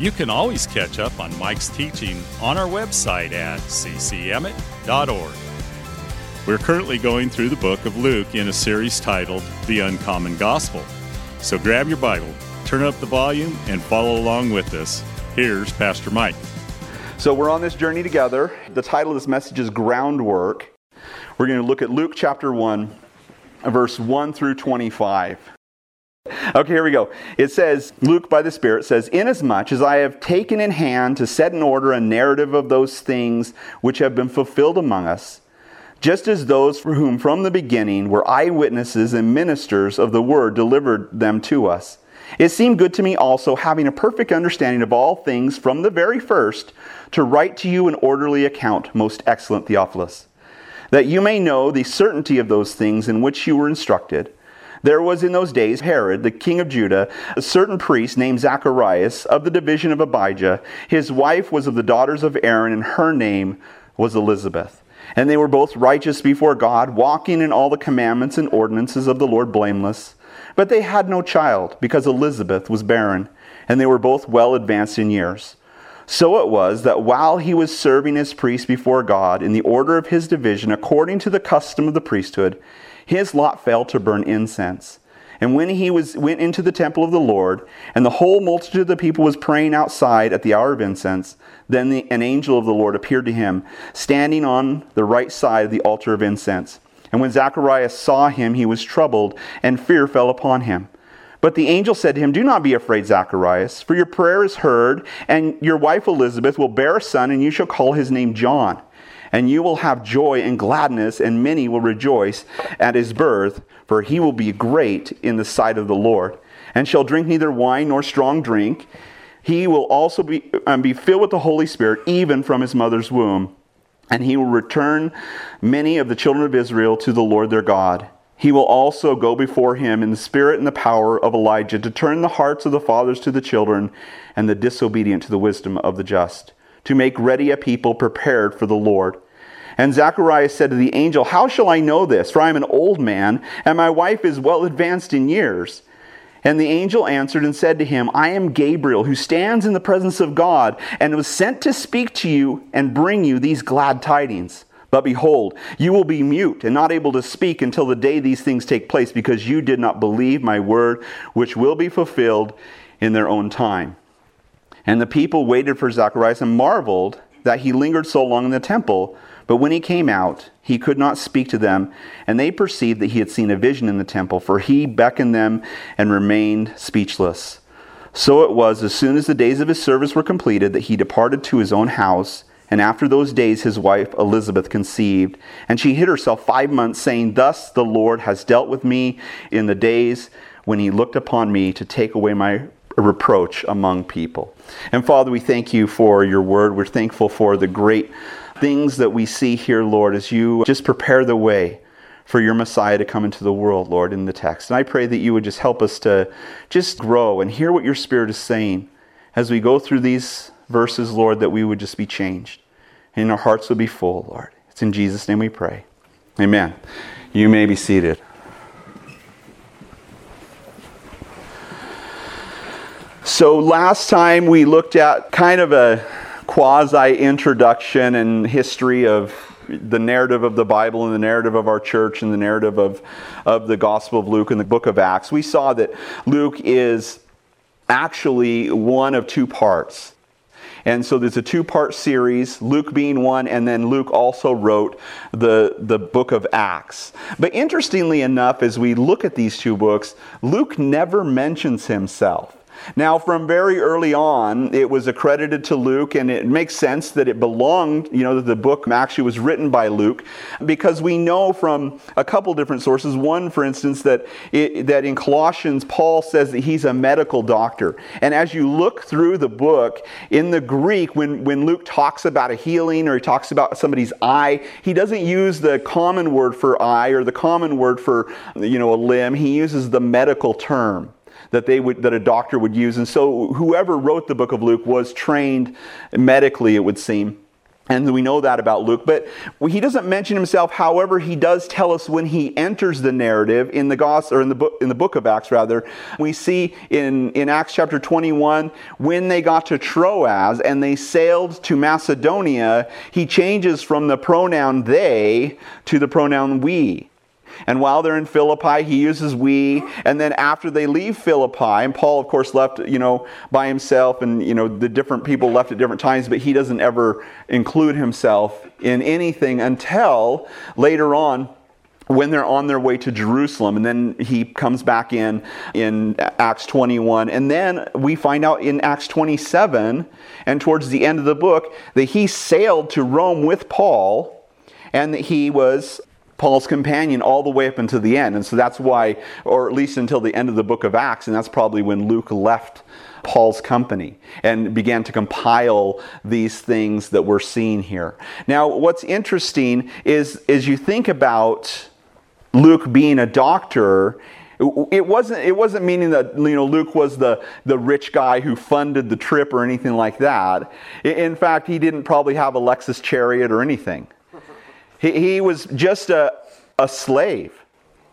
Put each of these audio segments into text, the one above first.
you can always catch up on Mike's teaching on our website at ccemmett.org. We're currently going through the book of Luke in a series titled The Uncommon Gospel. So grab your Bible, turn up the volume, and follow along with us. Here's Pastor Mike. So we're on this journey together. The title of this message is Groundwork. We're going to look at Luke chapter 1, verse 1 through 25. Okay, here we go. It says, Luke by the Spirit says, Inasmuch as I have taken in hand to set in order a narrative of those things which have been fulfilled among us, just as those for whom from the beginning were eyewitnesses and ministers of the word delivered them to us. It seemed good to me also, having a perfect understanding of all things from the very first, to write to you an orderly account, most excellent Theophilus, that you may know the certainty of those things in which you were instructed there was in those days Herod, the king of Judah, a certain priest named Zacharias of the division of Abijah. His wife was of the daughters of Aaron, and her name was Elizabeth. And they were both righteous before God, walking in all the commandments and ordinances of the Lord blameless. But they had no child, because Elizabeth was barren, and they were both well advanced in years. So it was that while he was serving as priest before God in the order of his division, according to the custom of the priesthood, his lot fell to burn incense. And when he was, went into the temple of the Lord, and the whole multitude of the people was praying outside at the hour of incense, then the, an angel of the Lord appeared to him, standing on the right side of the altar of incense. And when Zacharias saw him, he was troubled, and fear fell upon him. But the angel said to him, Do not be afraid, Zacharias, for your prayer is heard, and your wife Elizabeth will bear a son, and you shall call his name John and you will have joy and gladness, and many will rejoice at his birth, for he will be great in the sight of the Lord, and shall drink neither wine nor strong drink. He will also be, um, be filled with the Holy Spirit, even from his mother's womb. And he will return many of the children of Israel to the Lord their God. He will also go before him in the spirit and the power of Elijah to turn the hearts of the fathers to the children and the disobedient to the wisdom of the just to make ready a people prepared for the Lord. And Zacharias said to the angel, How shall I know this? For I am an old man, and my wife is well advanced in years. And the angel answered and said to him, I am Gabriel, who stands in the presence of God, and was sent to speak to you and bring you these glad tidings. But behold, you will be mute and not able to speak until the day these things take place, because you did not believe my word, which will be fulfilled in their own time. And the people waited for Zacharias and marveled that he lingered so long in the temple. But when he came out, he could not speak to them, and they perceived that he had seen a vision in the temple, for he beckoned them and remained speechless. So it was, as soon as the days of his service were completed, that he departed to his own house. And after those days, his wife Elizabeth conceived, and she hid herself five months, saying, Thus the Lord has dealt with me in the days when he looked upon me to take away my reproach among people. And Father, we thank you for your word. We're thankful for the great things that we see here, Lord, as you just prepare the way for your Messiah to come into the world, Lord, in the text. And I pray that you would just help us to just grow and hear what your Spirit is saying as we go through these verses, Lord, that we would just be changed and our hearts would be full, Lord. It's in Jesus' name we pray. Amen. You may be seated. So, last time we looked at kind of a quasi introduction and history of the narrative of the Bible and the narrative of our church and the narrative of, of the Gospel of Luke and the book of Acts. We saw that Luke is actually one of two parts. And so there's a two part series, Luke being one, and then Luke also wrote the, the book of Acts. But interestingly enough, as we look at these two books, Luke never mentions himself. Now, from very early on, it was accredited to Luke, and it makes sense that it belonged, you know, that the book actually was written by Luke, because we know from a couple different sources. One, for instance, that, it, that in Colossians, Paul says that he's a medical doctor. And as you look through the book, in the Greek, when, when Luke talks about a healing or he talks about somebody's eye, he doesn't use the common word for eye or the common word for, you know, a limb. He uses the medical term that they would that a doctor would use. And so whoever wrote the book of Luke was trained medically, it would seem. And we know that about Luke, but he doesn't mention himself. However, he does tell us when he enters the narrative in the gospel or in the book in the book of Acts. Rather, we see in in Acts chapter 21 when they got to Troas and they sailed to Macedonia. He changes from the pronoun they to the pronoun we. And while they're in Philippi, he uses we. And then after they leave Philippi, and Paul, of course, left, you know, by himself, and, you know, the different people left at different times, but he doesn't ever include himself in anything until later on when they're on their way to Jerusalem. And then he comes back in in Acts 21. And then we find out in Acts 27 and towards the end of the book that he sailed to Rome with Paul and that he was Paul's companion all the way up until the end. And so that's why, or at least until the end of the book of Acts, and that's probably when Luke left Paul's company and began to compile these things that we're seeing here. Now, what's interesting is as you think about Luke being a doctor, it wasn't it wasn't meaning that you know Luke was the the rich guy who funded the trip or anything like that. In fact, he didn't probably have a Lexus chariot or anything. He, he was just a, a slave.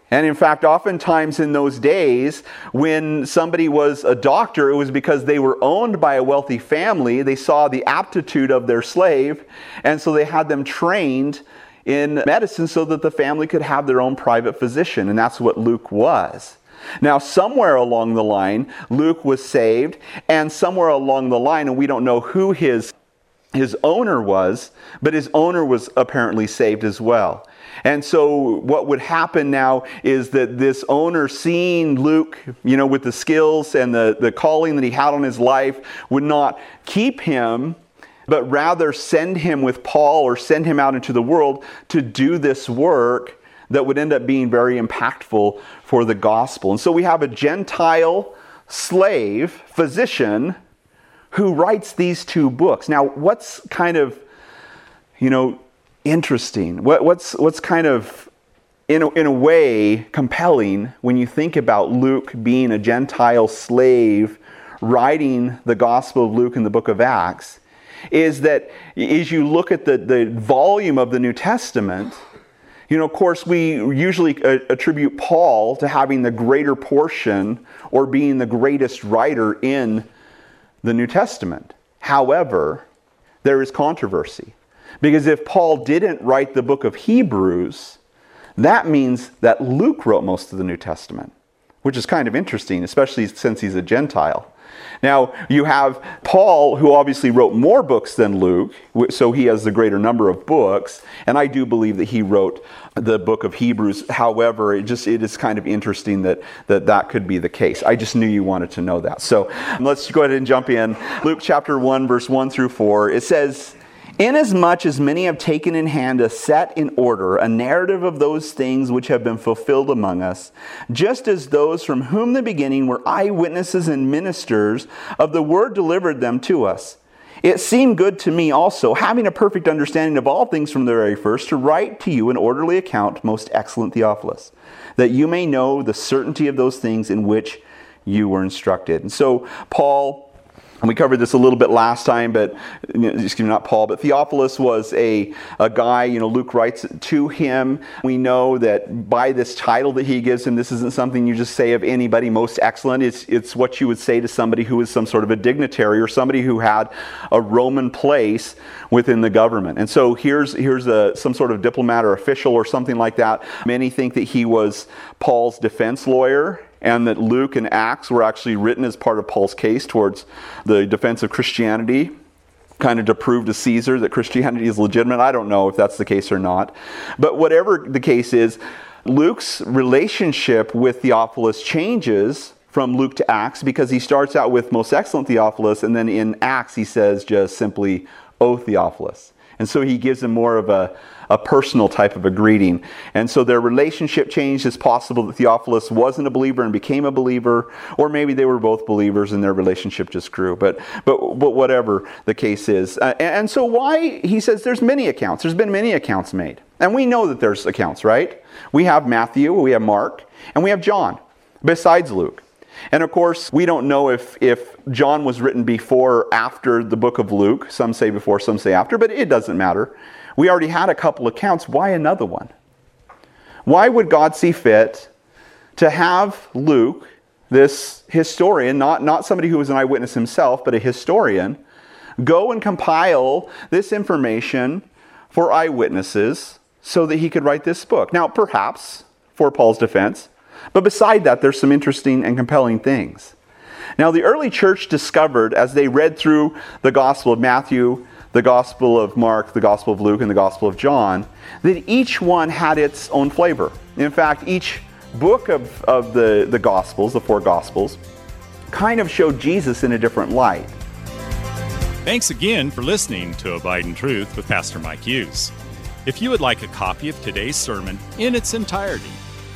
And in fact, oftentimes in those days, when somebody was a doctor, it was because they were owned by a wealthy family. They saw the aptitude of their slave, and so they had them trained in medicine so that the family could have their own private physician. And that's what Luke was. Now, somewhere along the line, Luke was saved, and somewhere along the line, and we don't know who his his owner was, but his owner was apparently saved as well. And so what would happen now is that this owner seeing Luke, you know, with the skills and the, the calling that he had on his life, would not keep him, but rather send him with Paul or send him out into the world to do this work that would end up being very impactful for the gospel. And so we have a Gentile slave, physician, who writes these two books. Now, what's kind of, you know, interesting? What, what's, what's kind of, in a, in a way, compelling when you think about Luke being a Gentile slave writing the Gospel of Luke in the book of Acts? Is that as you look at the, the volume of the New Testament, you know, of course, we usually attribute Paul to having the greater portion or being the greatest writer in the New Testament. However, there is controversy. Because if Paul didn't write the book of Hebrews, that means that Luke wrote most of the New Testament, which is kind of interesting, especially since he's a Gentile. Now, you have Paul, who obviously wrote more books than Luke, so he has the greater number of books, and I do believe that he wrote the book of Hebrews. However, it just it is kind of interesting that that, that could be the case. I just knew you wanted to know that. So let's go ahead and jump in. Luke chapter 1, verse 1 through 4. It says, Inasmuch as many have taken in hand a set in order a narrative of those things which have been fulfilled among us, just as those from whom the beginning were eyewitnesses and ministers of the word delivered them to us. It seemed good to me also, having a perfect understanding of all things from the very first, to write to you an orderly account, most excellent Theophilus, that you may know the certainty of those things in which you were instructed. And so, Paul and we covered this a little bit last time, but excuse me, not Paul, but Theophilus was a, a guy, you know, Luke writes to him. We know that by this title that he gives him, this isn't something you just say of anybody most excellent. It's, it's what you would say to somebody who is some sort of a dignitary or somebody who had a Roman place within the government. And so here's, here's a, some sort of diplomat or official or something like that. Many think that he was Paul's defense lawyer and that Luke and Acts were actually written as part of Paul's case towards the defense of Christianity, kind of to prove to Caesar that Christianity is legitimate. I don't know if that's the case or not. But whatever the case is, Luke's relationship with Theophilus changes from Luke to Acts because he starts out with most excellent Theophilus, and then in Acts he says just simply, O Theophilus. And so he gives him more of a, a personal type of a greeting. And so their relationship changed. It's possible that Theophilus wasn't a believer and became a believer, or maybe they were both believers and their relationship just grew. But, but, but whatever the case is. Uh, and so why, he says there's many accounts. There's been many accounts made. And we know that there's accounts, right? We have Matthew, we have Mark, and we have John, besides Luke. And of course, we don't know if, if John was written before or after the book of Luke. Some say before, some say after, but it doesn't matter. We already had a couple accounts. Why another one? Why would God see fit to have Luke, this historian, not, not somebody who was an eyewitness himself, but a historian, go and compile this information for eyewitnesses so that he could write this book? Now, perhaps, for Paul's defense, but beside that, there's some interesting and compelling things. Now, the early church discovered as they read through the Gospel of Matthew, the Gospel of Mark, the Gospel of Luke, and the Gospel of John, that each one had its own flavor. In fact, each book of, of the, the Gospels, the four Gospels, kind of showed Jesus in a different light. Thanks again for listening to Abide in Truth with Pastor Mike Hughes. If you would like a copy of today's sermon in its entirety,